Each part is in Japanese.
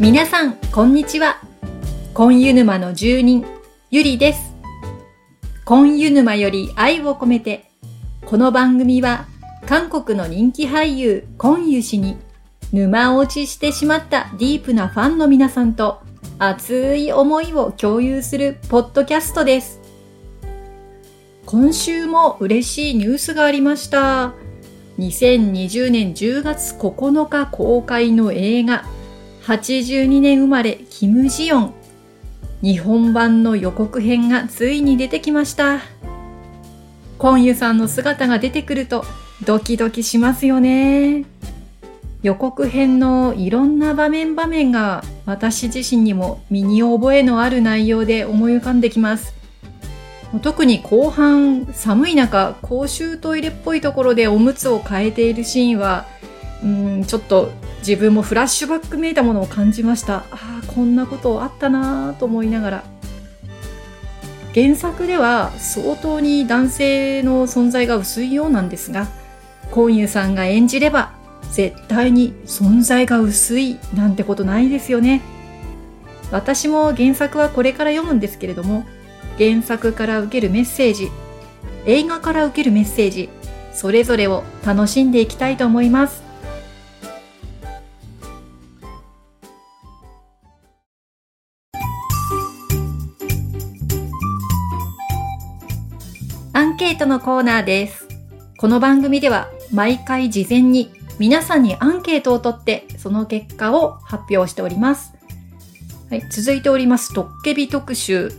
皆さん、こんにちは。コンユ沼の住人、ゆりです。コンユ沼より愛を込めて、この番組は、韓国の人気俳優、コンユ氏に、沼落ちしてしまったディープなファンの皆さんと、熱い思いを共有するポッドキャストです。今週も嬉しいニュースがありました。2020年10月9日公開の映画、82年生まれキム・ジヨン。日本版の予告編がついに出てきました。コンユさんの姿が出てくるとドキドキしますよね。予告編のいろんな場面場面が私自身にも身に覚えのある内容で思い浮かんできます。特に後半寒い中公衆トイレっぽいところでおむつを変えているシーンはうんちょっと自分もフラッシュバックめいたものを感じました。ああこんなことあったなと思いながら。原作では相当に男性の存在が薄いようなんですがコンユさんが演じれば絶対に存在が薄いなんてことないですよね。私も原作はこれから読むんですけれども原作から受けるメッセージ映画から受けるメッセージそれぞれを楽しんでいきたいと思います。のコーナーですこの番組では毎回事前に皆さんにアンケートを取ってその結果を発表しております、はい、続いておりますトッケビ特集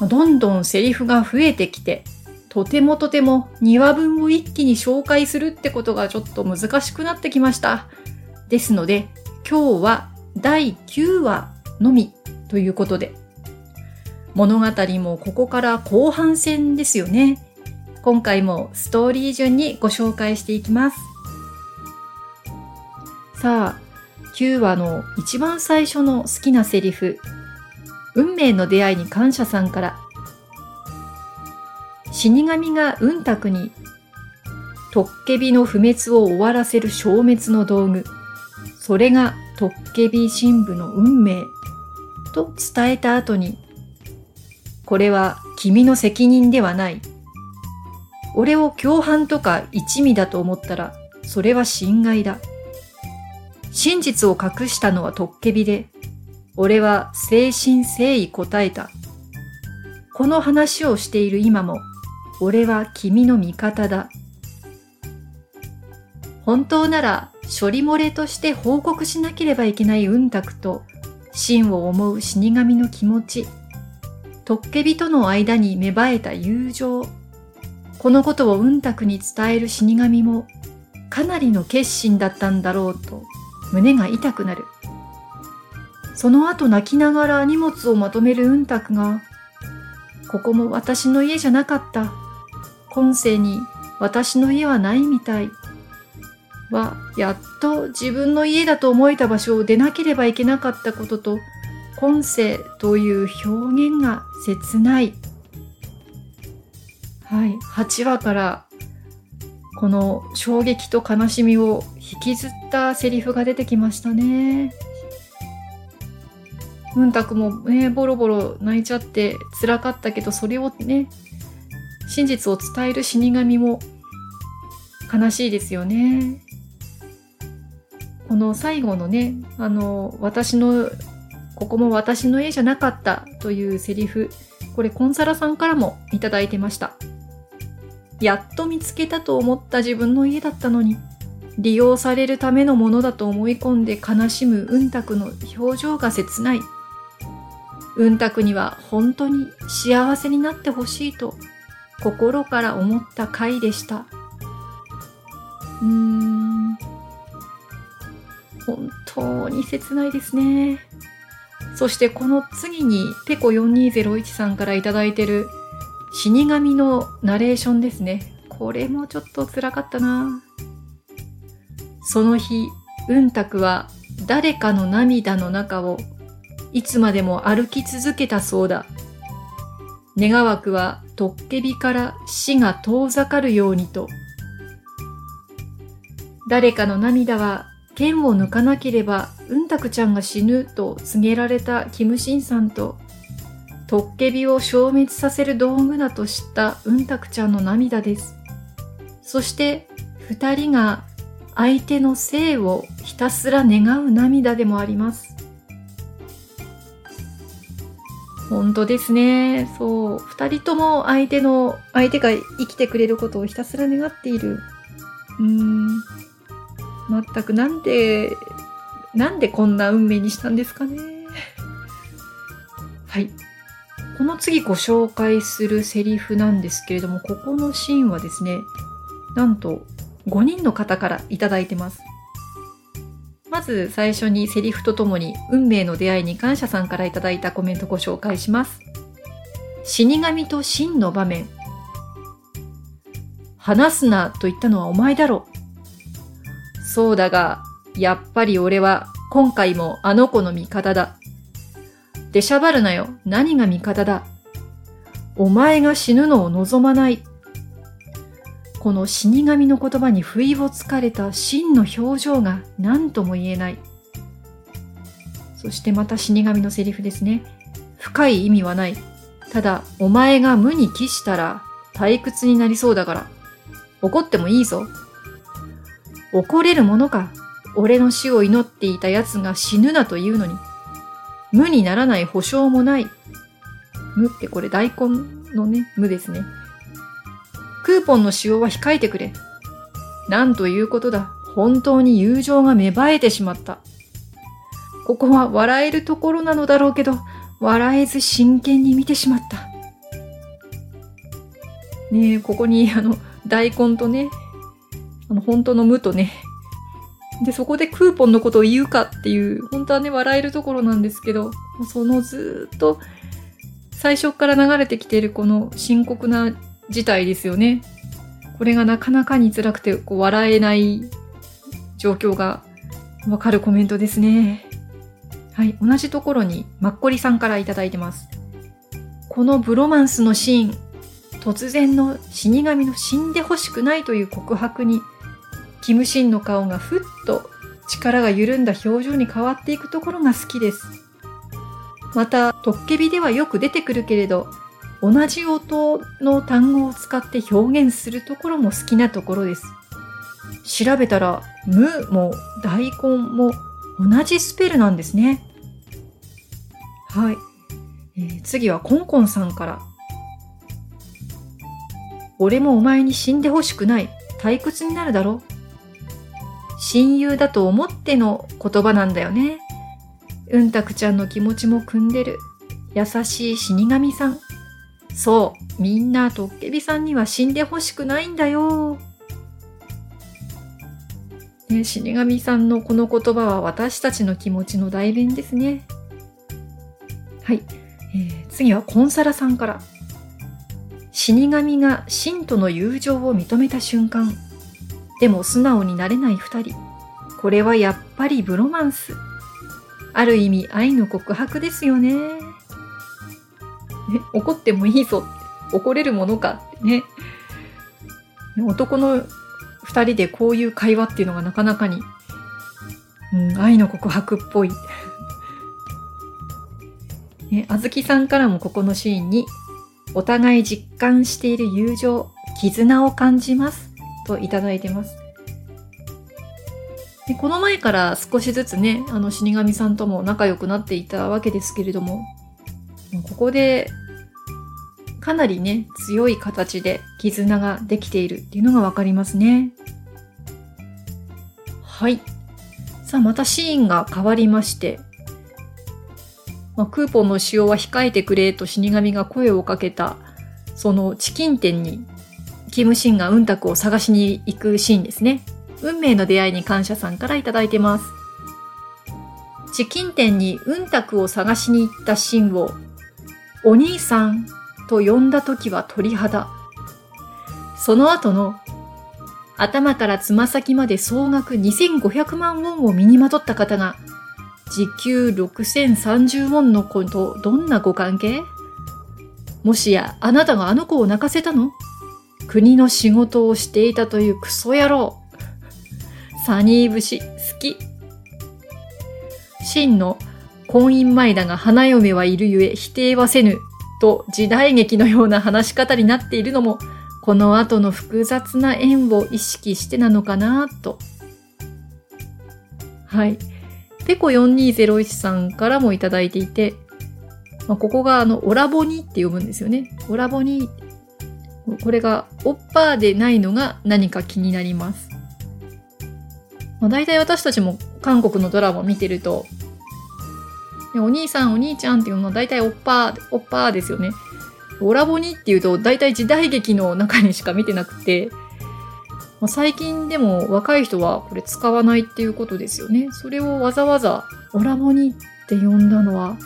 どんどんセリフが増えてきて、とてもとても2話分を一気に紹介するってことがちょっと難しくなってきました。ですので、今日は第9話のみということで、物語もここから後半戦ですよね。今回もストーリー順にご紹介していきます。さあ、9話の一番最初の好きなセリフ、運命の出会いに感謝さんから。死神が運卓にトッケビの不滅を終わらせる消滅の道具。それがトッケビ神部の運命。と伝えた後にこれは君の責任ではない。俺を共犯とか一味だと思ったらそれは侵害だ真実を隠したのはトッケビで俺は誠心誠意答えた。この話をしている今も、俺は君の味方だ。本当なら、処理漏れとして報告しなければいけない運卓と、真を思う死神の気持ち、トッケビとの間に芽生えた友情、このことを運卓に伝える死神も、かなりの決心だったんだろうと、胸が痛くなる。その後泣きながら荷物をまとめるうんたくが、ここも私の家じゃなかった。今世に私の家はないみたい。は、やっと自分の家だと思えた場所を出なければいけなかったことと、今世という表現が切ない。はい、8話からこの衝撃と悲しみを引きずったセリフが出てきましたね。うんたくもね、ボロボロ泣いちゃって辛かったけど、それをね、真実を伝える死神も悲しいですよね。この最後のね、あの、私の、ここも私の家じゃなかったというセリフ、これコンサラさんからもいただいてました。やっと見つけたと思った自分の家だったのに、利用されるためのものだと思い込んで悲しむうんたくの表情が切ない。うんたくには本当に幸せになってほしいと心から思った回でした。うーん。本当に切ないですね。そしてこの次にペコ4201さんからいただいてる死神のナレーションですね。これもちょっと辛かったな。その日、うんたくは誰かの涙の中をいつまでも歩き続けたそうだ。願わくはトッケビから死が遠ざかるようにと。誰かの涙は剣を抜かなければうんたくちゃんが死ぬと告げられたキムシンさんとトッケビを消滅させる道具だと知ったうんたくちゃんの涙です。そして二人が相手の生をひたすら願う涙でもあります。本当ですね。そう。二人とも相手の、相手が生きてくれることをひたすら願っている。うーん。全くなんで、なんでこんな運命にしたんですかね。はい。この次ご紹介するセリフなんですけれども、ここのシーンはですね、なんと5人の方からいただいてます。まず最初にセリフとともに運命の出会いに感謝さんからいただいたコメントご紹介します。死神と真の場面。話すなと言ったのはお前だろ。そうだが、やっぱり俺は今回もあの子の味方だ。出しゃばるなよ。何が味方だ？お前が死ぬのを望まない。この死神の言葉に不意をつかれた真の表情が何とも言えない。そしてまた死神のセリフですね。深い意味はない。ただ、お前が無に帰したら退屈になりそうだから。怒ってもいいぞ。怒れるものか？俺の死を祈っていた奴が死ぬなというのに。無にならない保証もない。無ってこれ大根のね、無ですね。クーポンの使用は控えてくれ。なんということだ。本当に友情が芽生えてしまった。ここは笑えるところなのだろうけど、笑えず真剣に見てしまった。ねえ、ここにあの、大根とね、あの、本当の無とね、で、そこでクーポンのことを言うかっていう、本当はね、笑えるところなんですけど、そのずっと、最初から流れてきているこの深刻な事態ですよね。これがなかなかに辛くて、こう、笑えない状況がわかるコメントですね。はい、同じところに、マッコリさんからいただいてます。このブロマンスのシーン、突然の死神の死んでほしくないという告白に、キムシンの顔がふっと力が緩んだ表情に変わっていくところが好きです。また、トッケビではよく出てくるけれど、同じ音の単語を使って表現するところも好きなところです。調べたら、無も大根も同じスペルなんですね。はい。えー、次はコンコンさんから。俺もお前に死んでほしくない。退屈になるだろう。親友だと思っての言葉なんだよね。うんたくちゃんの気持ちも汲んでる。優しい死神さん。そう、みんなトッケビさんには死んでほしくないんだよ。ね、死神さんのこの言葉は私たちの気持ちの代弁ですね。はい。えー、次はコンサラさんから。死神が信との友情を認めた瞬間。でも素直になれない二人。これはやっぱりブロマンス。ある意味愛の告白ですよね。ね、怒ってもいいぞって、怒れるものかってね。男の二人でこういう会話っていうのがなかなかに、うん、愛の告白っぽい。あずきさんからもここのシーンに、お互い実感している友情、絆を感じます。といただいてます。でこの前から少しずつね、あの死神さんとも仲良くなっていたわけですけれども、ここで、かなりね、強い形で絆ができているっていうのがわかりますね。はい。さあ、またシーンが変わりまして、まあ、クーポンの使用は控えてくれと死神が声をかけた、そのチキン店に、キムシンがうんたくを探しに行くシーンですね。運命の出会いに感謝さんからいただいてます。チキン店にうんたくを探しに行ったシンをお兄さんと呼んだ時は鳥肌。その後の頭からつま先まで総額2500万ウォンを身にまとった方が時給6030ウォンの子とどんなご関係？もしやあなたがあの子を泣かせたの？国の仕事をしていたというクソ野郎。サニー節好き。真の婚姻前だが花嫁はいるゆえ否定はせぬと時代劇のような話し方になっているのもこの後の複雑な縁を意識してなのかなと。はい。ペコ4201さんからもいただいていて、まあ、ここがあの、オラボニーって読むんですよね。オラボニ。これが、オッパーでないのが何か気になります。まあ、大体私たちも韓国のドラマ見てると、お兄さん、お兄ちゃんっていうのは大体オッパー、オッパーですよね。オラボニっていうと大体時代劇の中にしか見てなくて、ま、最近でも若い人はこれ使わないっていうことですよね。それをわざわざオラボニって呼んだのは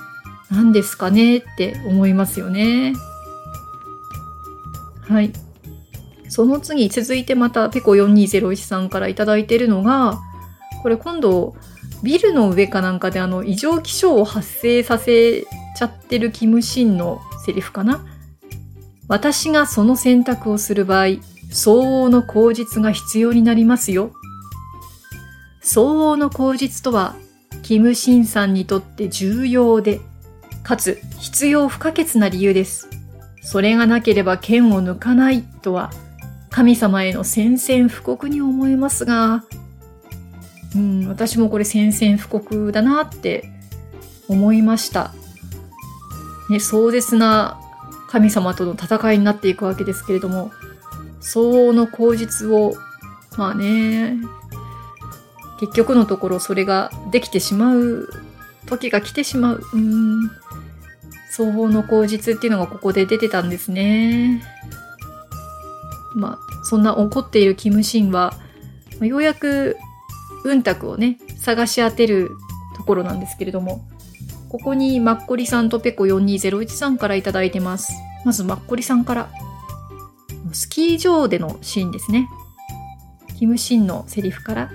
何ですかねって思いますよね。はい。その次、続いてまたペコ4201さんからいただいてるのが、これ今度、ビルの上かなんかであの異常気象を発生させちゃってるキムシンのセリフかな？私がその選択をする場合、相応の口実が必要になりますよ。相応の口実とは、キムシンさんにとって重要で、かつ必要不可欠な理由です。それがなければ剣を抜かないとは、神様への宣戦布告に思えますが、うん、私もこれ宣戦布告だなって思いました。ね、壮絶な神様との戦いになっていくわけですけれども、相応の口実を、まあね、結局のところそれができてしまう時が来てしまう。うん。双方の口実っていうのがここで出てたんですね。まあ、そんな怒っているキムシンは、ようやく、うんたくをね、探し当てるところなんですけれども、ここにマッコリさんとペコ4201さんからいただいてます。まずマッコリさんから。スキー場でのシーンですね。キムシンのセリフから、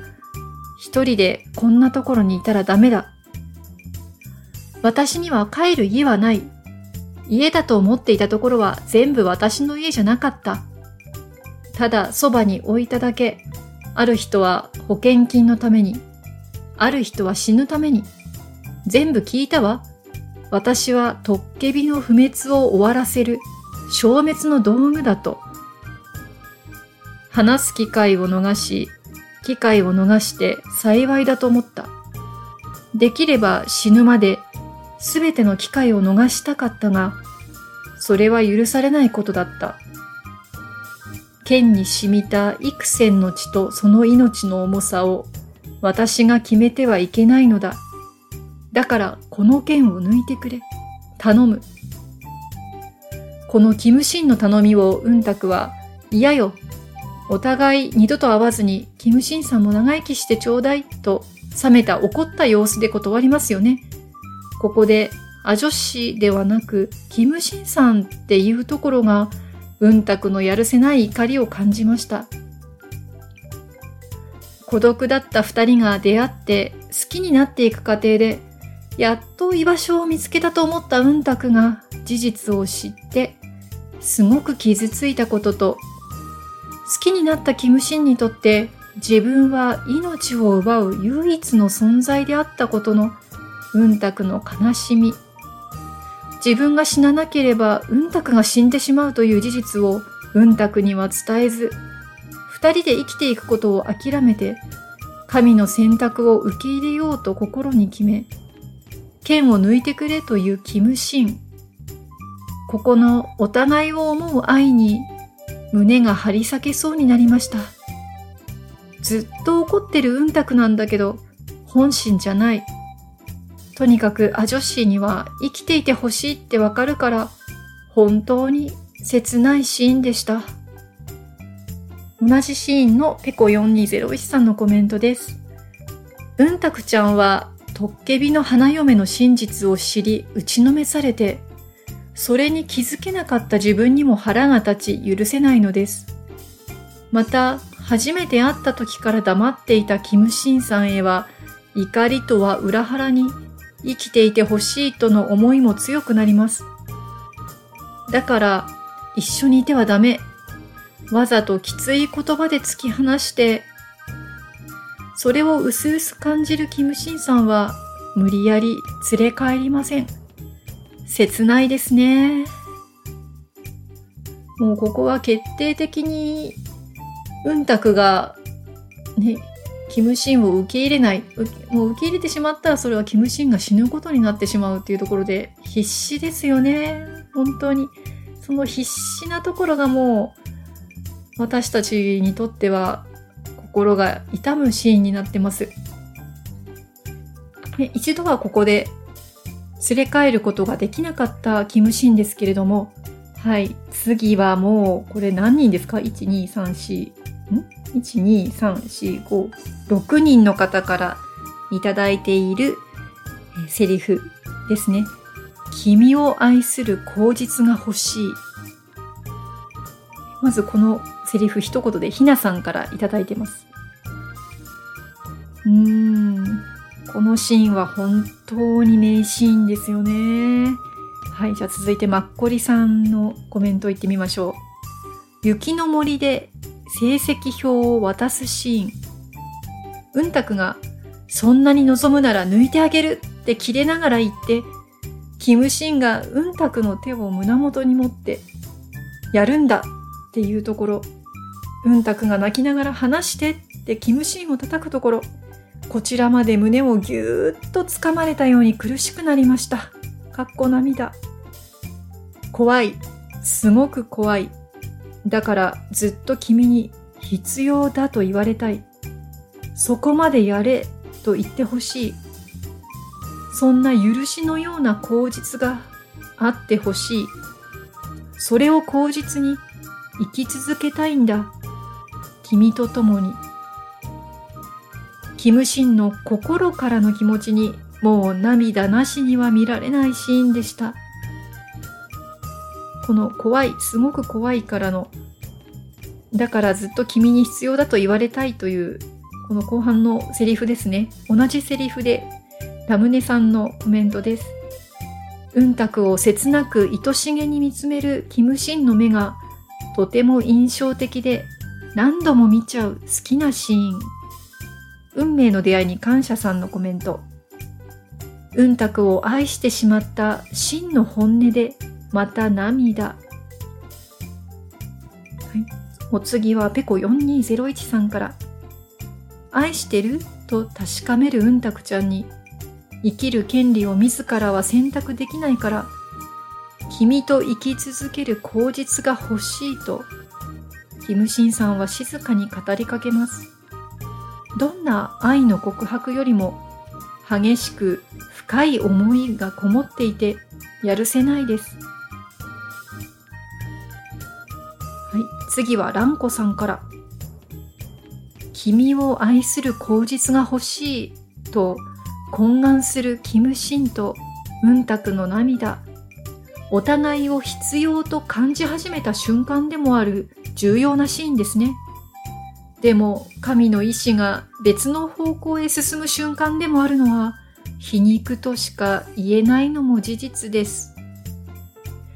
一人でこんなところにいたらダメだ。私には帰る家はない。家だと思っていたところは全部私の家じゃなかった。ただそばに置いただけ。ある人は保険金のために。ある人は死ぬために。全部聞いたわ。私はトッケビの不滅を終わらせる消滅の道具だと。話す機会を逃し、機会を逃して幸いだと思った。できれば死ぬまですべての機会を逃したかったが、それは許されないことだった。剣に染みた幾千の血とその命の重さを私が決めてはいけないのだ。だからこの剣を抜いてくれ。頼む。このキムシンの頼みをうんたくは、嫌よ。お互い二度と会わずにキムシンさんも長生きしてちょうだいと冷めた怒った様子で断りますよね。ここで、アジョシではなく、キムシンさんっていうところが、うんたくのやるせない怒りを感じました。孤独だった二人が出会って好きになっていく過程で、やっと居場所を見つけたと思ったうんたくが事実を知って、すごく傷ついたことと、好きになったキムシンにとって自分は命を奪う唯一の存在であったことのうんたくの悲しみ。自分が死ななければうんたくが死んでしまうという事実をうんたくには伝えず、二人で生きていくことを諦めて、神の選択を受け入れようと心に決め、剣を抜いてくれというキムシン。ここのお互いを思う愛に胸が張り裂けそうになりました。ずっと怒ってるうんたくなんだけど、本心じゃない。とにかくアジョッシーには生きていてほしいってわかるから、本当に切ないシーンでした。同じシーンのペコ4201さんのコメントです。うんたくちゃんはトッケビの花嫁の真実を知り打ちのめされて、それに気づけなかった自分にも腹が立ち許せないのです。また、初めて会った時から黙っていたキムシンさんへは、怒りとは裏腹に生きていてほしいとの思いも強くなります。だから、一緒にいてはダメ。わざときつい言葉で突き放して、それを薄々感じるキムシンさんは無理やり連れ帰りません。切ないですね。もうここは決定的に、うんたくが、ね、キムシンを受け入れない。もう受け入れてしまったらそれはキムシンが死ぬことになってしまうっていうところで必死ですよね。本当に。その必死なところがもう私たちにとっては心が痛むシーンになってます。一度はここで連れ帰ることができなかったキムシンですけれども、はい。次はもう、これ何人ですか ?1、2、3、4、ん？?1、2、3、4、5、6人の方からいただいているセリフですね。君を愛する口実が欲しい。まずこのセリフ一言でひなさんからいただいてます。うーん。このシーンは本当に名シーンですよね。はい、じゃあ続いてマッコリさんのコメントいってみましょう。雪の森で成績表を渡すシーン。うんたくが、そんなに望むなら抜いてあげるって切れながら言って、キムシンがうんたくの手を胸元に持って、やるんだっていうところ、うんたくが泣きながら話してってキムシンを叩くところ、こちらまで胸をぎゅーっと掴まれたように苦しくなりました。かっこ涙。怖い。すごく怖い。だからずっと君に必要だと言われたい。そこまでやれと言ってほしい。そんな許しのような口実があってほしい。それを口実に生き続けたいんだ。君と共に。キムシンの心からの気持ちにもう涙なしには見られないシーンでした。この怖い、すごく怖いからの、だからずっと君に必要だと言われたいという、この後半のセリフですね。同じセリフで、ラムネさんのコメントです。うんたくを切なく愛しげに見つめるキムシンの目がとても印象的で何度も見ちゃう好きなシーン。運命の出会いに感謝さんのコメント。うんたくを愛してしまった真の本音でまた涙。はい、お次はペコ4201さんから。愛してると確かめるうんたくちゃんに生きる権利を自らは選択できないから君と生き続ける口実が欲しいとキムシンさんは静かに語りかけます。どんな愛の告白よりも激しく深い思いがこもっていてやるせないです。次はランコさんから。君を愛する口実が欲しいと懇願するキムシンとムンタクの涙。お互いを必要と感じ始めた瞬間でもある重要なシーンですね。でも神の意志が別の方向へ進む瞬間でもあるのは皮肉としか言えないのも事実です。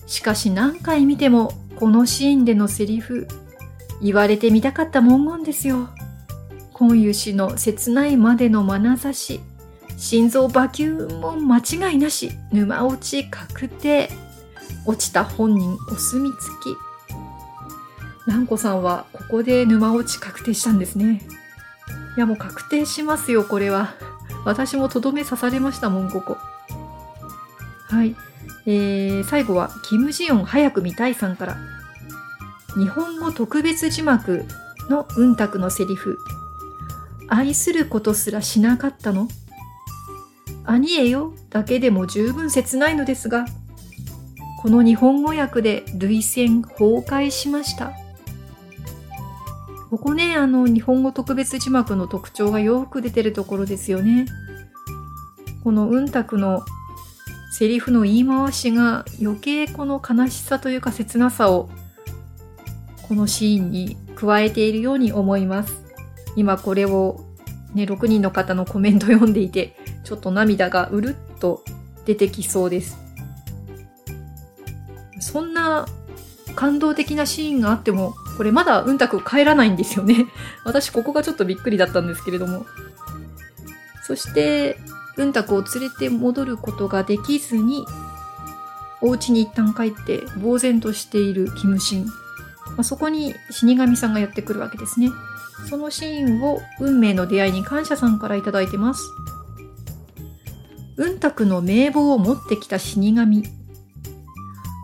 しかし何回見てもこのシーンでのセリフ、言われてみたかった文言ですよ。今湯氏の切ないまでの眼差し、心臓バキューも間違いなし、沼落ち確定。落ちた本人お墨付き。蘭子さんはここで沼落ち確定したんですね。いやもう確定しますよ、これは。私もとどめ刺されましたもん、ここ。はい。えー、最後は、キム・ジヨン早く見たいさんから。日本語特別字幕のうんたくのセリフ。愛することすらしなかったの？兄えよだけでも十分切ないのですが、この日本語訳で涙腺崩壊しました。ここね、あの、日本語特別字幕の特徴がよく出てるところですよね。このうんたくのセリフの言い回しが余計この悲しさというか切なさをこのシーンに加えているように思います。今これをね、6人の方のコメント読んでいて、ちょっと涙がうるっと出てきそうです。そんな感動的なシーンがあっても、これまだうんたく帰らないんですよね。私ここがちょっとびっくりだったんですけれども。そして文卓を連れて戻ることができずにお家に一旦帰って呆然としているキムシン、まあ、そこに死神さんがやってくるわけですね。そのシーンを運命の出会いに感謝さんから頂いてます。うんたくの名簿を持ってきた死神。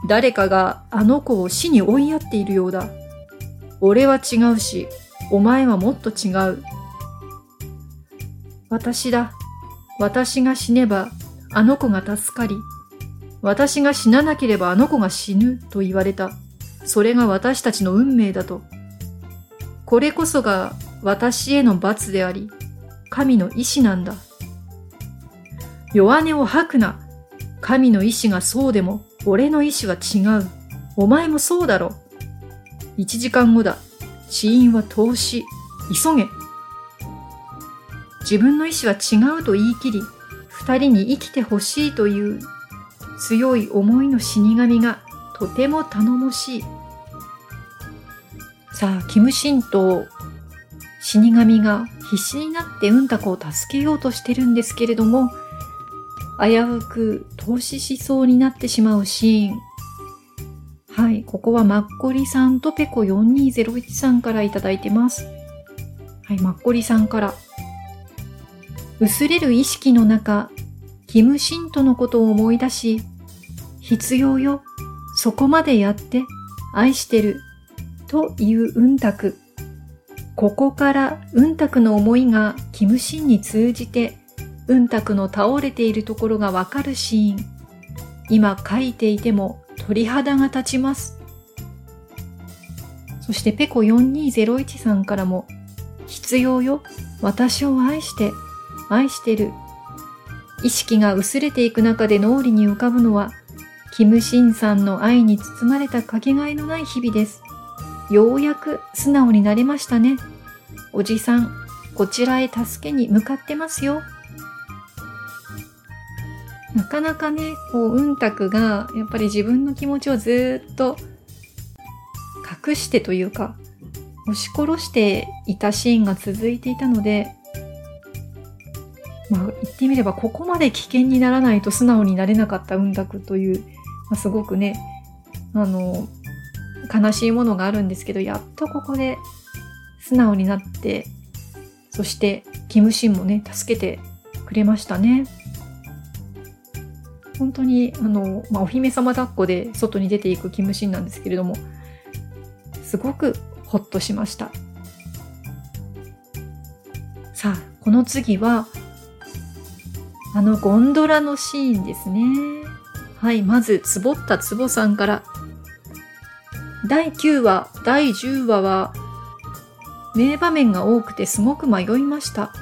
誰かがあの子を死に追いやっているようだ。俺は違うしお前はもっと違う。私だ。私が死ねばあの子が助かり私が死ななければあの子が死ぬと言われた。それが私たちの運命だと。これこそが私への罰であり、神の意志なんだ。弱音を吐くな。神の意志がそうでも、俺の意志は違う。お前もそうだろ。一時間後だ。死因は投資。急げ。自分の意志は違うと言い切り、二人に生きてほしいという強い思いの死神がとても頼もしい。さあ、キムシンと死神が必死になってうんたこを助けようとしてるんですけれども、危うく投資しそうになってしまうシーン。はい、ここはマッコリさんとペコ4201さんからいただいてます。はい、マッコリさんから。薄れる意識の中、キムシントのことを思い出し、必要よ、そこまでやって、愛してる、といううんたく。ここからうんたくの思いがキムシンに通じて、うんたくの倒れているところがわかるシーン。今書いていても鳥肌が立ちます。そしてペコ4201さんからも、必要よ、私を愛して、愛してる意識が薄れていく中で脳裏に浮かぶのは、キムシンさんの愛に包まれたかけがえのない日々です。ようやく素直になれましたね。おじさん、こちらへ助けに向かってますよ。なかなかね、こう、うんたくが、やっぱり自分の気持ちをずっと隠してというか、押し殺していたシーンが続いていたので、まあ、言ってみればここまで危険にならないと素直になれなかった運くという、まあ、すごくね、あの、悲しいものがあるんですけど、やっとここで素直になって、そして、キムシンもね、助けてくれましたね。本当に、あの、まあ、お姫様抱っこで外に出ていくキムシンなんですけれども、すごくほっとしました。さあ、この次は、あのゴンドラのシーンですね。はい、まず、つぼったつぼさんから。第9話、第10話は、名場面が多くてすごく迷いました。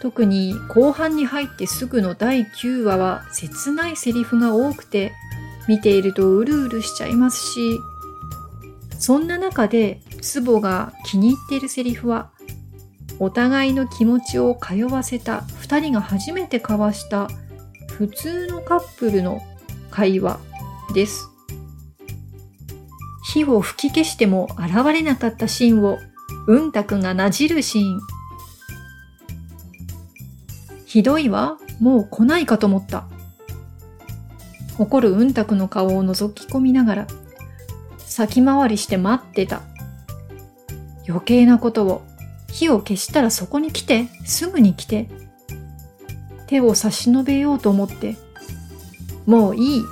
特に後半に入ってすぐの第9話は切ないセリフが多くて、見ているとうるうるしちゃいますし、そんな中で、ツボが気に入っているセリフは、お互いの気持ちを通わせた2人が初めて交わした普通のカップルの会話です。火を吹き消しても現れなかったシーンをうんたくがなじるシーン。ひどいわ。もう来ないかと思った。怒るうんたくの顔を覗き込みながら、先回りして待ってた。余計なことを火を消したらそこに来て、すぐに来て。手を差し伸べようと思って。もういい。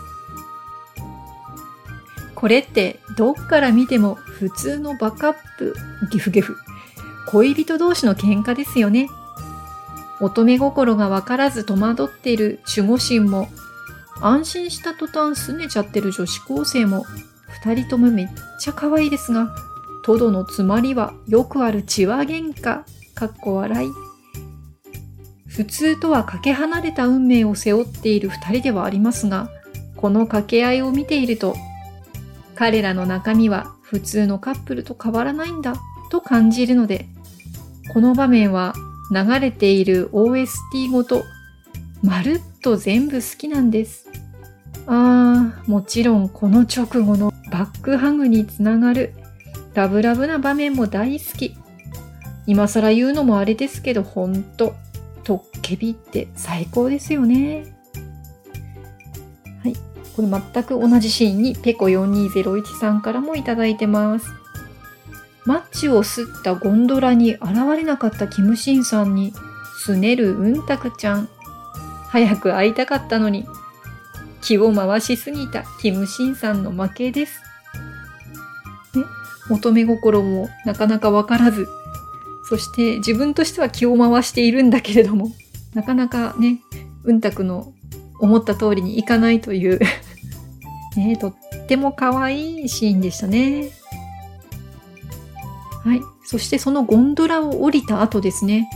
これってどっから見ても普通のバカップ、ギフゲフ。恋人同士の喧嘩ですよね。乙女心がわからず戸惑っている守護神も、安心した途端拗ねちゃってる女子高生も、二人ともめっちゃ可愛いですが、トドのつまりはよくある血話喧嘩、かっこ笑い。普通とはかけ離れた運命を背負っている二人ではありますが、この掛け合いを見ていると、彼らの中身は普通のカップルと変わらないんだと感じるので、この場面は流れている OST ごと、まるっと全部好きなんです。あー、もちろんこの直後のバックハグにつながるラブラブな場面も大好き。今更言うのもあれですけど、ほんと、トッケビって最高ですよね。はい。これ全く同じシーンにペコ4201さんからもいただいてます。マッチを吸ったゴンドラに現れなかったキムシンさんに、すねるうんたくちゃん。早く会いたかったのに、気を回しすぎたキムシンさんの負けです。ね、乙女心もなかなかわからず、そして自分としては気を回しているんだけれども、なかなかね、うんたくの思った通りにいかないという ね、とっても可愛いシーンでしたね。はい。そしてそのゴンドラを降りた後ですね、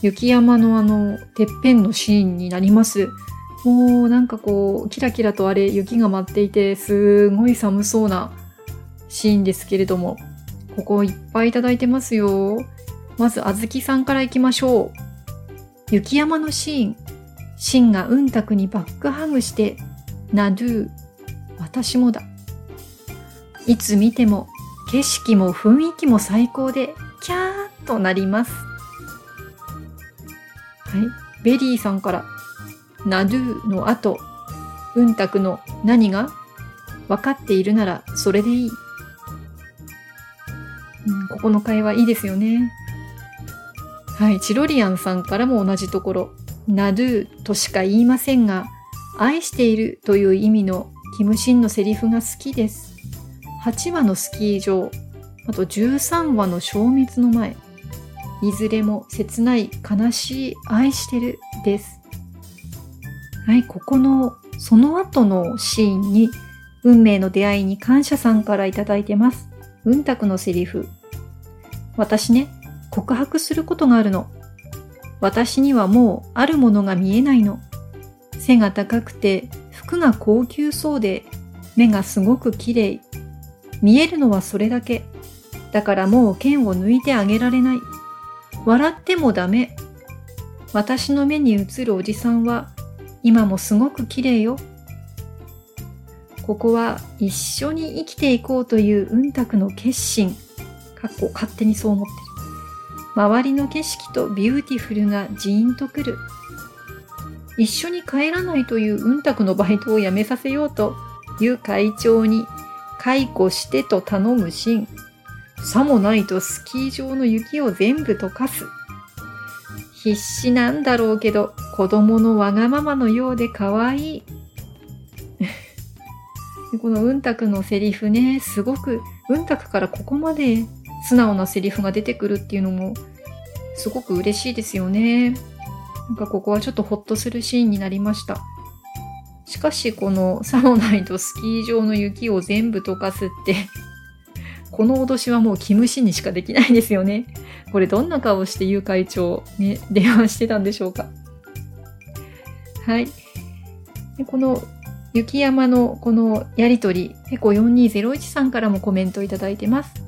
雪山のあの、てっぺんのシーンになります。もうなんかこう、キラキラとあれ雪が舞っていて、すごい寒そうなシーンですけれども、ここいっぱいいただいてますよ。まず、あずきさんから行きましょう。雪山のシーン。シンがウンタクにバックハグして、나도、私もだ。いつ見ても景色も雰囲気も最高で、キャーとなります。はい。ベリーさんから、나도 の後、ウンタクの何が？分かっているならそれでいい。ここの会話いいですよね。はい、チロリアンさんからも同じところ、ナドゥとしか言いませんが、愛しているという意味のキムシンのセリフが好きです。8話のスキー場、あと13話の消滅の前、いずれも切ない悲しい愛してるです。はい、ここのその後のシーンに運命の出会いに感謝さんからいただいてます。うんたくのセリフ。私ね、告白することがあるの。私にはもうあるものが見えないの。背が高くて服が高級そうで目がすごく綺麗。見えるのはそれだけ。だからもう剣を抜いてあげられない。笑ってもダメ。私の目に映るおじさんは今もすごく綺麗よ。ここは一緒に生きていこうというウンタクの決心。かっこ勝手にそう思ってる。周りの景色と Beautiful がジーンとくる。一緒に帰らないというウンタクのバイトを辞めさせようと、いう会長に解雇してと頼むシーン。さもないとスキー場の雪を全部溶かす。必死なんだろうけど、子供のわがままのようで可愛い。このうんたくのセリフね、すごく、うんたくからここまで素直なセリフが出てくるっていうのもすごく嬉しいですよね。なんかここはちょっとホッとするシーンになりました。しかしこのサモナイとスキー場の雪を全部溶かすってこの脅しはもうキムシにしかできないですよね。これどんな顔してユウ会長ね、電話してたんでしょうか。はい。でこの雪山のこのやりとり、ペコ4201さんからもコメントいただいてます。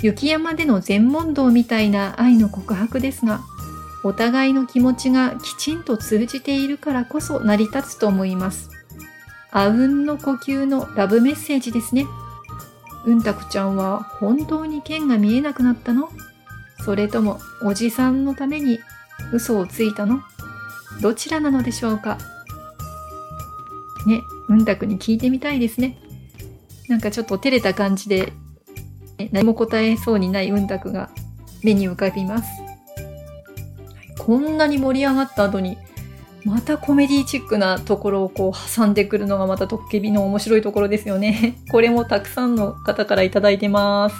雪山での全問答みたいな愛の告白ですが、お互いの気持ちがきちんと通じているからこそ成り立つと思います。あうんの呼吸のラブメッセージですね。うんたくちゃんは本当に剣が見えなくなったの？それともおじさんのために嘘をついたの？どちらなのでしょうか？ね、うんたくに聞いてみたいですね。なんかちょっと照れた感じで何も答えそうにないうんたくが目に浮かびます。こんなに盛り上がった後に、またコメディチックなところをこう挟んでくるのがまたトッケビの面白いところですよね。これもたくさんの方からいただいてます。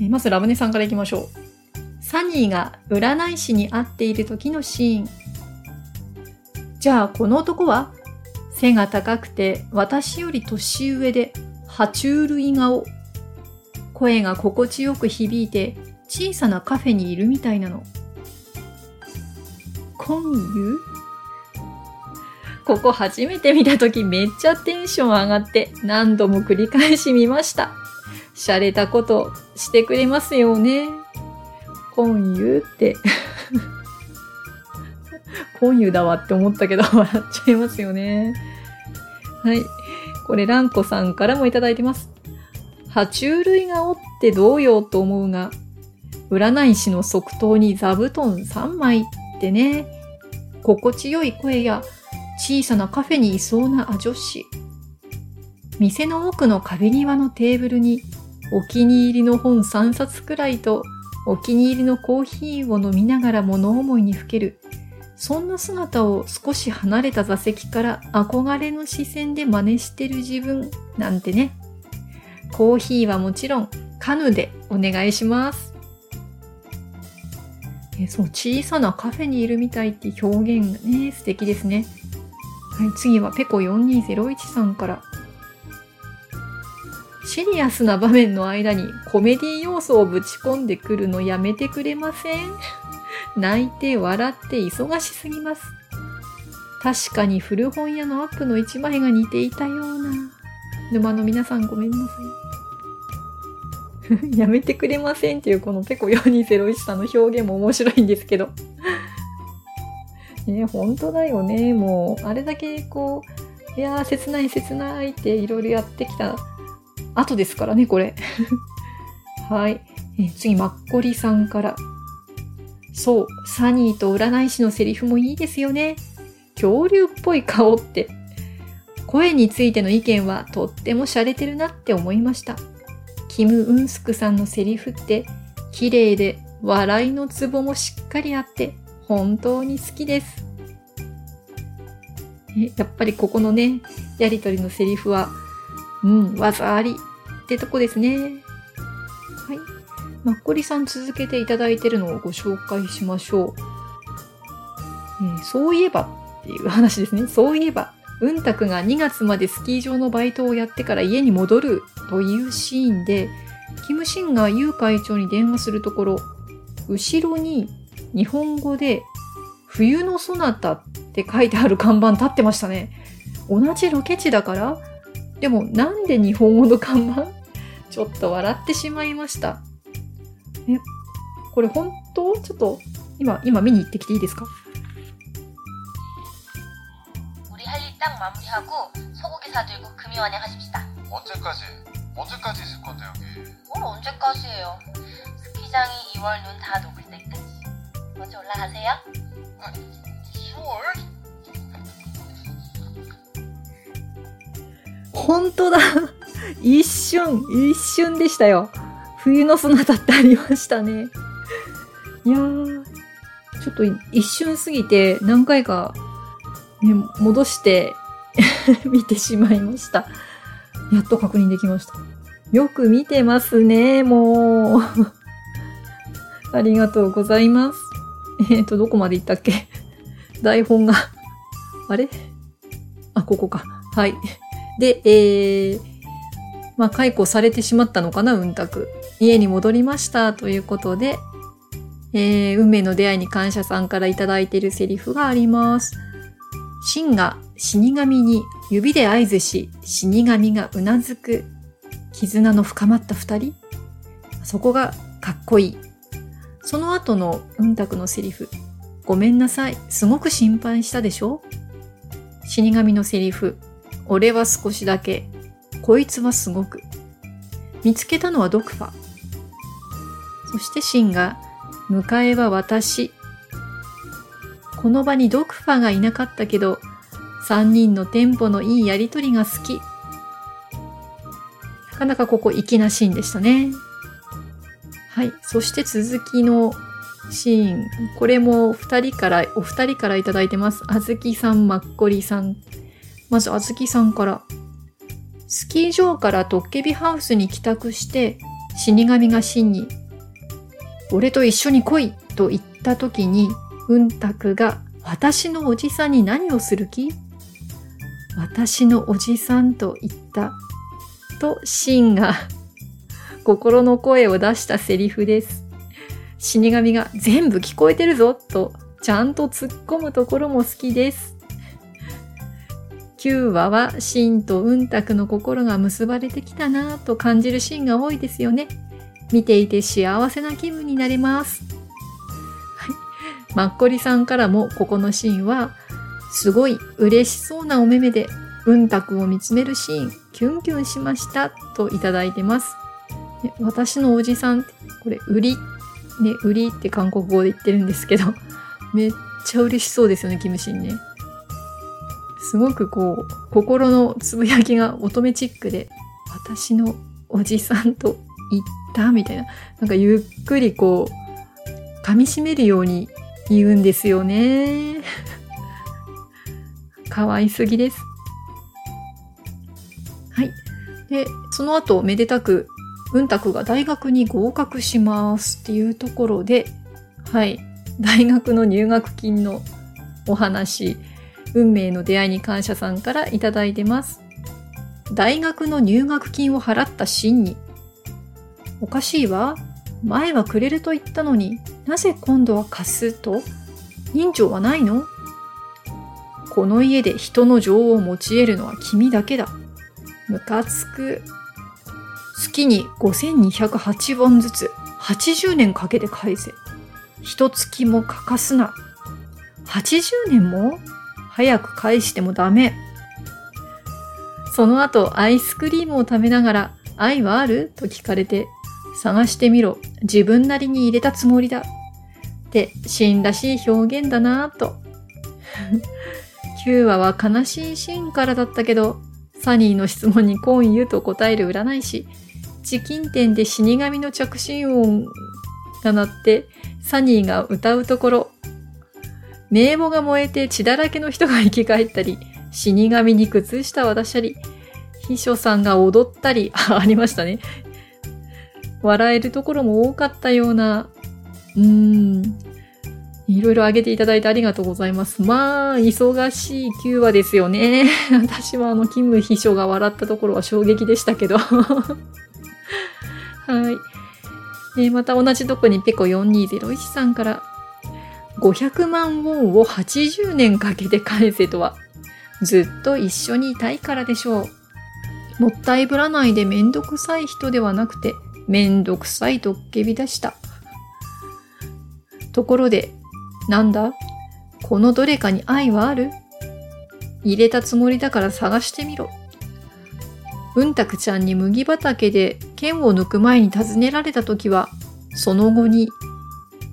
えまずラムネさんからいきましょう。サニーが占い師に会っている時のシーン。じゃあこの男は背が高くて私より年上で爬虫類顔声が心地よく響いて小さなカフェにいるみたいなの。今湯ここ初めて見たときめっちゃテンション上がって何度も繰り返し見ました。洒落たことしてくれますよね。今湯って今湯だわって思ったけど 笑っちゃいますよね。はい。これ、ランコさんからもいただいてます。爬虫類顔ってどうよと思うが、占い師の即答に座布団3枚ってね、心地よい声や小さなカフェにいそうなア女子。店の奥の壁際のテーブルにお気に入りの本3冊くらいとお気に入りのコーヒーを飲みながら物思いにふける。そんな姿を少し離れた座席から憧れの視線で真似してる自分なんてね。コーヒーはもちろんカヌでお願いします。えそう、小さなカフェにいるみたいって表現がね、素敵ですね。はい、次はペコ4201さんから。シリアスな場面の間にコメディ要素をぶち込んでくるのやめてくれません？泣いて笑って忙しすぎます。確かに古本屋のアップの一枚が似ていたような。沼の皆さんごめんなさい。やめてくれませんっていうこのペコ4201さんの表現も面白いんですけど。ね、本当だよね。もう、あれだけこう、いやー、切ない切ないっていろいろやってきた後ですからね、これ。はい。え次、マッコリさんから。そう、サニーと占い師のセリフもいいですよね。恐竜っぽい顔って。声についての意見はとっても洒落てるなって思いました。キム・ウンスクさんのセリフって綺麗で笑いのツボもしっかりあって本当に好きです。やっぱりここのね、やりとりのセリフはうん、技ありってとこですね。はい。マッコリさん続けていただいてるのをご紹介しましょう。えー、そういえばっていう話ですね。そういえば、うんたくが2月までスキー場のバイトをやってから家に戻るというシーンで、キムシンがユウ会長に電話するところ、後ろに日本語で冬のソナタって書いてある看板立ってましたね。同じロケ地だからでもなんで日本語の看板？ちょっと笑ってしまいました。え、これ本当ちょっと今、今見に行ってきていいですか우리할일딱마무리하고소고기사들고금이완에가십시다언제까지언제까지있을건데여기뭘언제까지예요스키장이2월눈다녹을때까지먼저올라가세요 10월本当だ一瞬、一瞬でしたよ。 冬のそなたってありましたね。いやー、ちょっと一瞬すぎて何回か、ね、戻して 見てしまいました。やっと確認できました。よく見てますね、もう。ありがとうございます。えっ、ー、と、どこまで行ったっけ？台本があれ？あ、ここか。はい。で、えー、まあ、解雇されてしまったのかな、うんたく。家に戻りましたということで、えー、運命の出会いに感謝さんからいいているセリフがあります。シンが死神に指で合図し、死神がうなずく。絆の深まった二人。そこがかっこいい。その後のうんたくのセリフ。ごめんなさい。すごく心配したでしょ？死神のセリフ。俺は少しだけ。こいつはすごく。見つけたのはドクファ。そしてシンが、迎えは私。この場にドクファがいなかったけど、三人のテンポのいいやりとりが好き。なかなかここ粋なシーンでしたね。はい。そして続きのシーン。これも二人から、お二人からいただいてます。あずきさん、まっこりさん。まず、あずきさんから。スキー場からトッケビハウスに帰宅して、死神が真に、俺と一緒に来いと言った時に、うんたくが私のおじさんに何をする気？私のおじさんと言った。と、シンが心の声を出したセリフです。死神が全部聞こえてるぞと、ちゃんと突っ込むところも好きです。9話はシンとうんたくの心が結ばれてきたなぁと感じるシーンが多いですよね。見ていて幸せな気分になれます。マッコリさんからもここのシーンは、すごい嬉しそうなお目目で、うんたくを見つめるシーン、キュンキュンしましたといただいてます。私のおじさん、これ、売り？ね、売りって韓国語で言ってるんですけど、めっちゃ嬉しそうですよね、キムシンね。すごくこう、心のつぶやきが乙女チックで、私のおじさんと言ったみたいな。なんかゆっくりこう、噛み締めるように言うんですよね。可愛すぎです。はい。で、その後、めでたく、うんたくが大学に合格しますっていうところで、はい。大学の入学金のお話、運命の出会いに感謝さんからいただいてます。大学の入学金を払った真に。おかしいわ。前はくれると言ったのになぜ今度は貸すと？人情はないの？この家で人の情を持ち得るのは君だけだ。ムカつく。月に5208本ずつ80年かけて返せ。一月も欠かすな。80年も？早く返してもダメ。その後、アイスクリームを食べながら、愛はある？と聞かれて、探してみろ。自分なりに入れたつもりだ。って、シーンらしい表現だなぁと。9話は悲しいシーンからだったけど、サニーの質問に今湯と答える占い師、チキン店で死神の着信音が鳴って、サニーが歌うところ、名簿が燃えて血だらけの人が生き返ったり、死神に靴下渡したり、秘書さんが踊ったり、ありましたね。笑えるところも多かったような、うーん、いろいろ挙げていただいてありがとうございます。まあ、忙しい9話ですよね。私はあの、キム秘書が笑ったところは衝撃でしたけど。はい。えまた同じとこにペコ4201さんから、500万ウォンを80年かけて返せとは、ずっと一緒にいたいからでしょう。もったいぶらないでめんどくさい人ではなくて、めんどくさいとっけび出した。ところで、なんだ？このどれかに愛はある？入れたつもりだから探してみろ。うんたくちゃんに麦畑で剣を抜く前に尋ねられたときは、その後に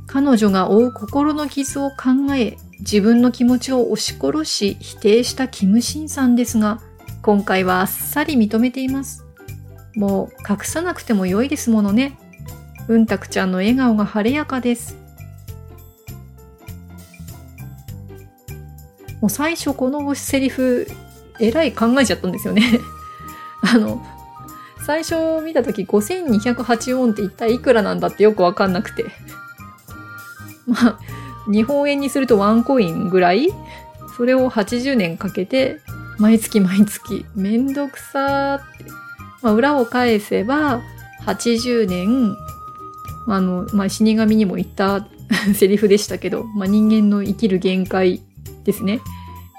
彼女が負う心の傷を考え、自分の気持ちを押し殺し否定したキムシンさんですが、今回はあっさり認めています。もう隠さなくても良いですものね。うんたくちゃんの笑顔が晴れやかです。もう最初このセリフ、えらい考えちゃったんですよね。あの、最初見たとき5208ウォンって一体いくらなんだってよくわかんなくて。まあ、日本円にするとワンコインぐらい？それを80年かけて、毎月毎月、めんどくさーって。まあ、裏を返せば、80年、あの、まあ、死神にも言った セリフでしたけど、まあ、人間の生きる限界ですね。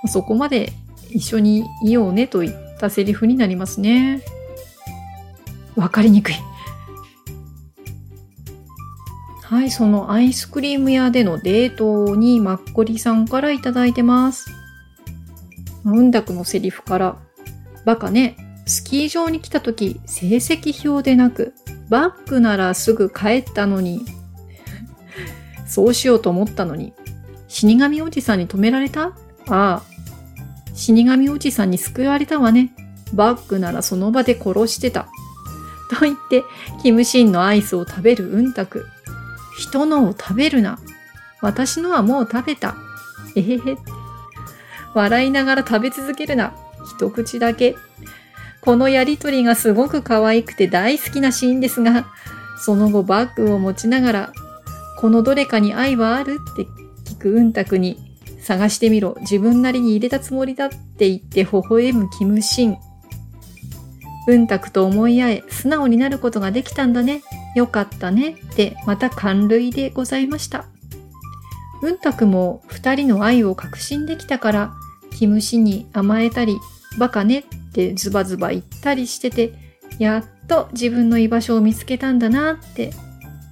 そこまで一緒にいようねといったセリフになりますね。わかりにくい。はい、そのアイスクリーム屋でのデートにマッコリさんからいいてます。うんたくのセリフから、バカね、スキー場に来た時、成績表でなく、バッグならすぐ帰ったのに、そうしようと思ったのに、死神おじさんに止められた？ああ、死神おじさんに救われたわね。バッグならその場で殺してた。と言って、キムシンのアイスを食べるうんたく。人のを食べるな。私のはもう食べた。えへへ。笑いながら食べ続けるな。一口だけ。このやりとりがすごく可愛くて大好きなシーンですが、その後バッグを持ちながら、このどれかに愛はある？って聞くうんたくに、探してみろ。自分なりに入れたつもりだって言って微笑むキムシン。うんたくと思い合え、素直になることができたんだね。よかったね。って、また感涙でございました。うんたくも二人の愛を確信できたから、キムシに甘えたり、バカねってズバズバ言ったりしてて、やっと自分の居場所を見つけたんだなって、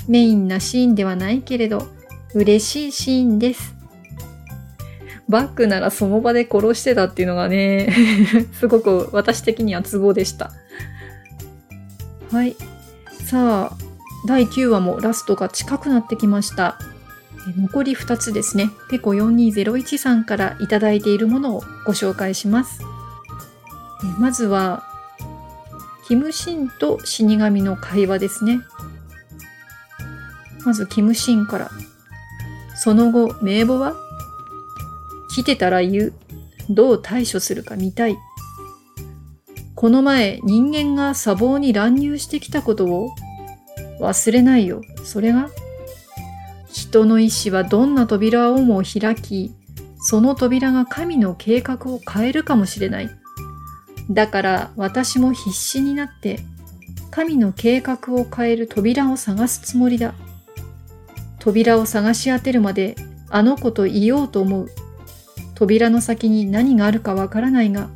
メインなシーンではないけれど、嬉しいシーンです。バックならその場で殺してたっていうのがね、すごく私的にはツボでした。はい。さあ、第9話もラストが近くなってきました。え残り2つですね。ペコ4201さんからいただいているものをご紹介します。まずは、キムシンと死神の会話ですね。まずキムシンから。その後、名簿は来てたら言う。どう対処するか見たい。この前、人間が砂防に乱入してきたことを忘れないよ。それが人の意志はどんな扉をも開き、その扉が神の計画を変えるかもしれない。だから私も必死になって神の計画を変える扉を探すつもりだ。扉を探し当てるまであの子といようと思う。扉の先に何があるかわからないが、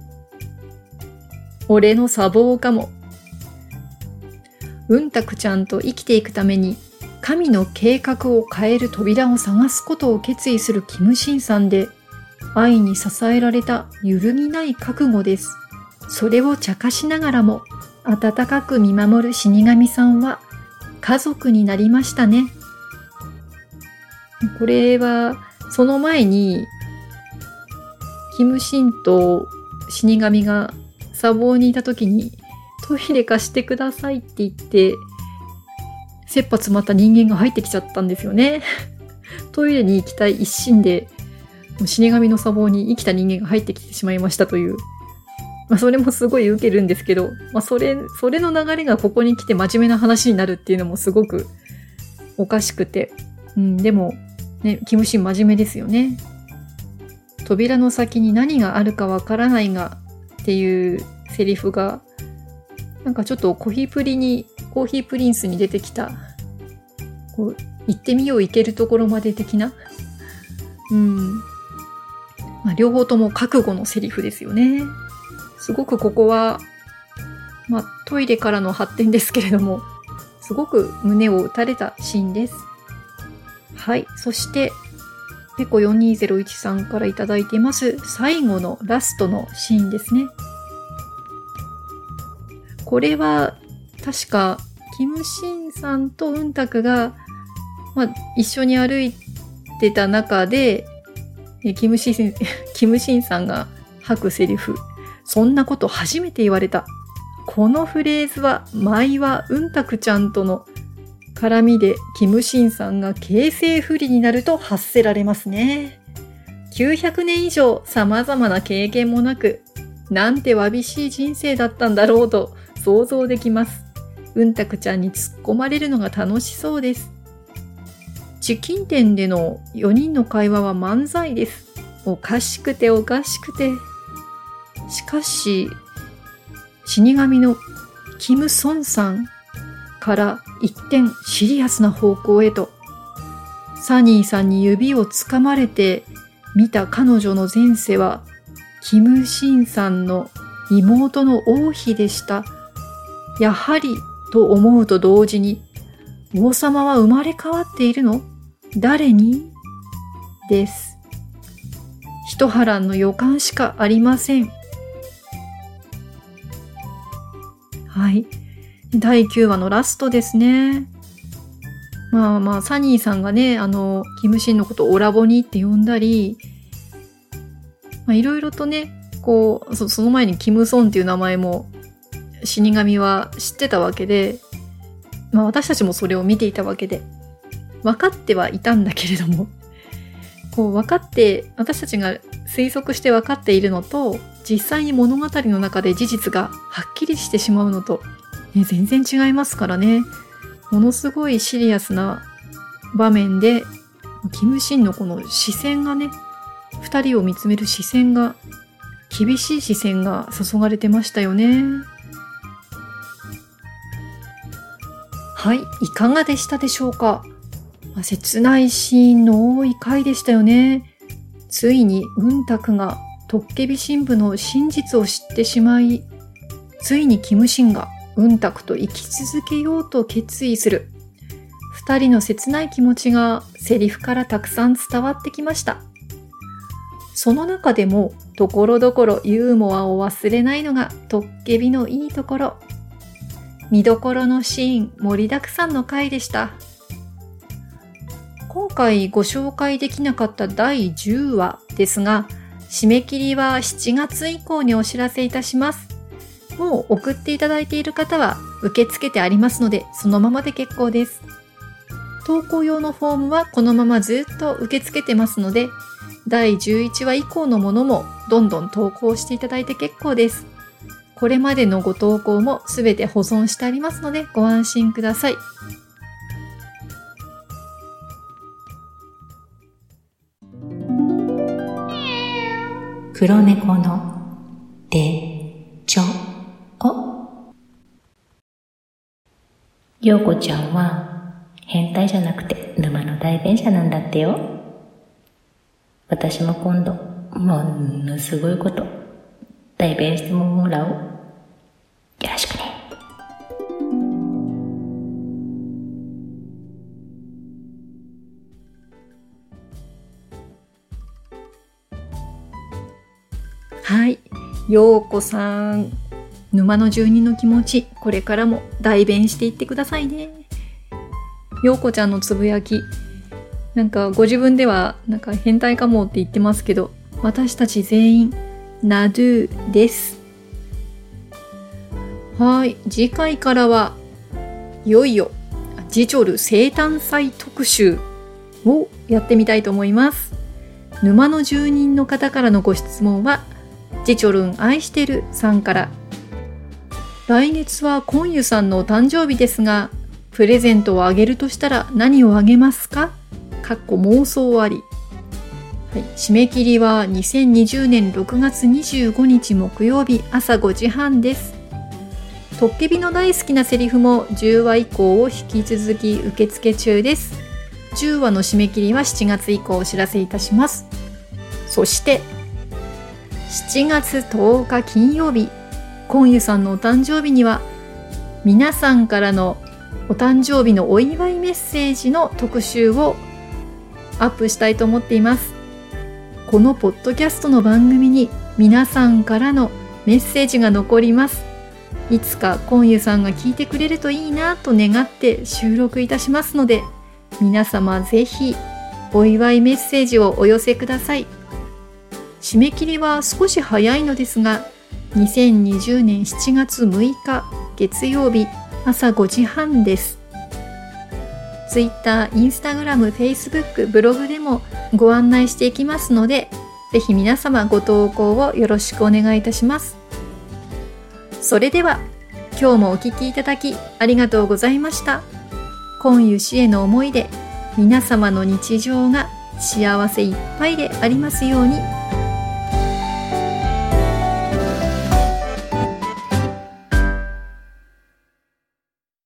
俺の砂防かも。うんたくちゃんと生きていくために神の計画を変える扉を探すことを決意するキムシンさんで愛に支えられた揺るぎない覚悟です。それを茶化しながらも温かく見守る死神さんは家族になりましたね。これはその前にキムシンと死神が砂防にいた時にトイレ貸してくださいって言って切羽詰まった人間が入ってきちゃったんですよね。トイレに行きたい一心で死神の砂防に生きた人間が入ってきてしまいましたというまあ、それもすごい受けるんですけど、まあ、それ、それの流れがここに来て真面目な話になるっていうのもすごくおかしくて。うん、でも、ね、キムシン真面目ですよね。扉の先に何があるかわからないがっていうセリフが、なんかちょっとコーヒープリに、コーヒープリンスに出てきた、こう、行ってみよう行けるところまで的な。うん。まあ、両方とも覚悟のセリフですよね。すごくここは、まあ、トイレからの発展ですけれども、すごく胸を打たれたシーンです。はい。そして、ペコ4201さんからいただいています、最後のラストのシーンですね。これは、確か、キムシンさんとウンタクが、まあ、一緒に歩いてた中で、キムシン、キムシンさんが吐くセリフ。そんなこと初めて言われた。このフレーズは、舞はうんたくちゃんとの絡みで、キムシンさんが形成不利になると発せられますね。900年以上様々な経験もなく、なんてわびしい人生だったんだろうと想像できます。うんたくちゃんに突っ込まれるのが楽しそうです。チキン店での4人の会話は漫才です。おかしくておかしくて。しかし、死神のキム・ソンさんから一転シリアスな方向へと、サニーさんに指をつかまれて見た彼女の前世は、キム・シンさんの妹の王妃でした。やはり、と思うと同時に、王様は生まれ変わっているの？誰に？です。一波乱の予感しかありません。はい。第9話のラストですね。まあまあ、サニーさんがね、あの、キムシンのことをオラボニーって呼んだり、まあいろいろとね、こうそ、その前にキムソンっていう名前も死神は知ってたわけで、まあ私たちもそれを見ていたわけで、分かってはいたんだけれども、こう分かって、私たちが推測して分かっているのと、実際に物語の中で事実がはっきりしてしまうのと、ね、全然違いますからね。ものすごいシリアスな場面で、キムシンのこの視線がね、二人を見つめる視線が、厳しい視線が注がれてましたよね。はい、いかがでしたでしょうか、まあ、切ないシーンの多い回でしたよね。ついに、うんたくがトッケビ新聞の真実を知ってしまい、ついにキムシンがうんたくと生き続けようと決意する。二人の切ない気持ちがセリフからたくさん伝わってきました。その中でも、ところどころユーモアを忘れないのがトッケビのいいところ。見どころのシーン盛りだくさんの回でした。今回ご紹介できなかった第10話ですが、締め切りは7月以降にお知らせいたします。もう送っていただいている方は受け付けてありますので、そのままで結構です。投稿用のフォームはこのままずっと受け付けてますので、第11話以降のものもどんどん投稿していただいて結構です。これまでのご投稿もすべて保存してありますのでご安心ください。黒猫のでちょおようこちゃんは変態じゃなくて沼の代弁者なんだってよ。私も今度、ものすごいこと代弁してもらおう。よろしくようこさん。沼の住人の気持ち、これからも代弁していってくださいね。ようこちゃんのつぶやき。なんかご自分ではなんか変態かもって言ってますけど、私たち全員、ナドゥです。はい。次回からは、いよいよ、ジチョル生誕祭特集をやってみたいと思います。沼の住人の方からのご質問は、ジチョルン愛してるさんから。来月はコンユさんのお誕生日ですが、プレゼントをあげるとしたら何をあげますか？かっこ妄想あり。はい、締め切りは2020年6月25日木曜日朝5時半です。トッケビの大好きなセリフも10話以降を引き続き受付中です。10話の締め切りは7月以降お知らせいたします。そして、7月10日金曜日、コンユさんのお誕生日には、皆さんからのお誕生日のお祝いメッセージの特集をアップしたいと思っています。このポッドキャストの番組に皆さんからのメッセージが残ります。いつかコンユさんが聞いてくれるといいなと願って収録いたしますので、皆様ぜひお祝いメッセージをお寄せください。締め切りは少し早いのですが、2020年7月6日月曜日朝5時半です。Twitter、Instagram、Facebook、ブログでもご案内していきますので、ぜひ皆様ご投稿をよろしくお願いいたします。それでは、今日もお聞きいただきありがとうございました。今湯氏への思いで皆様の日常が幸せいっぱいでありますように。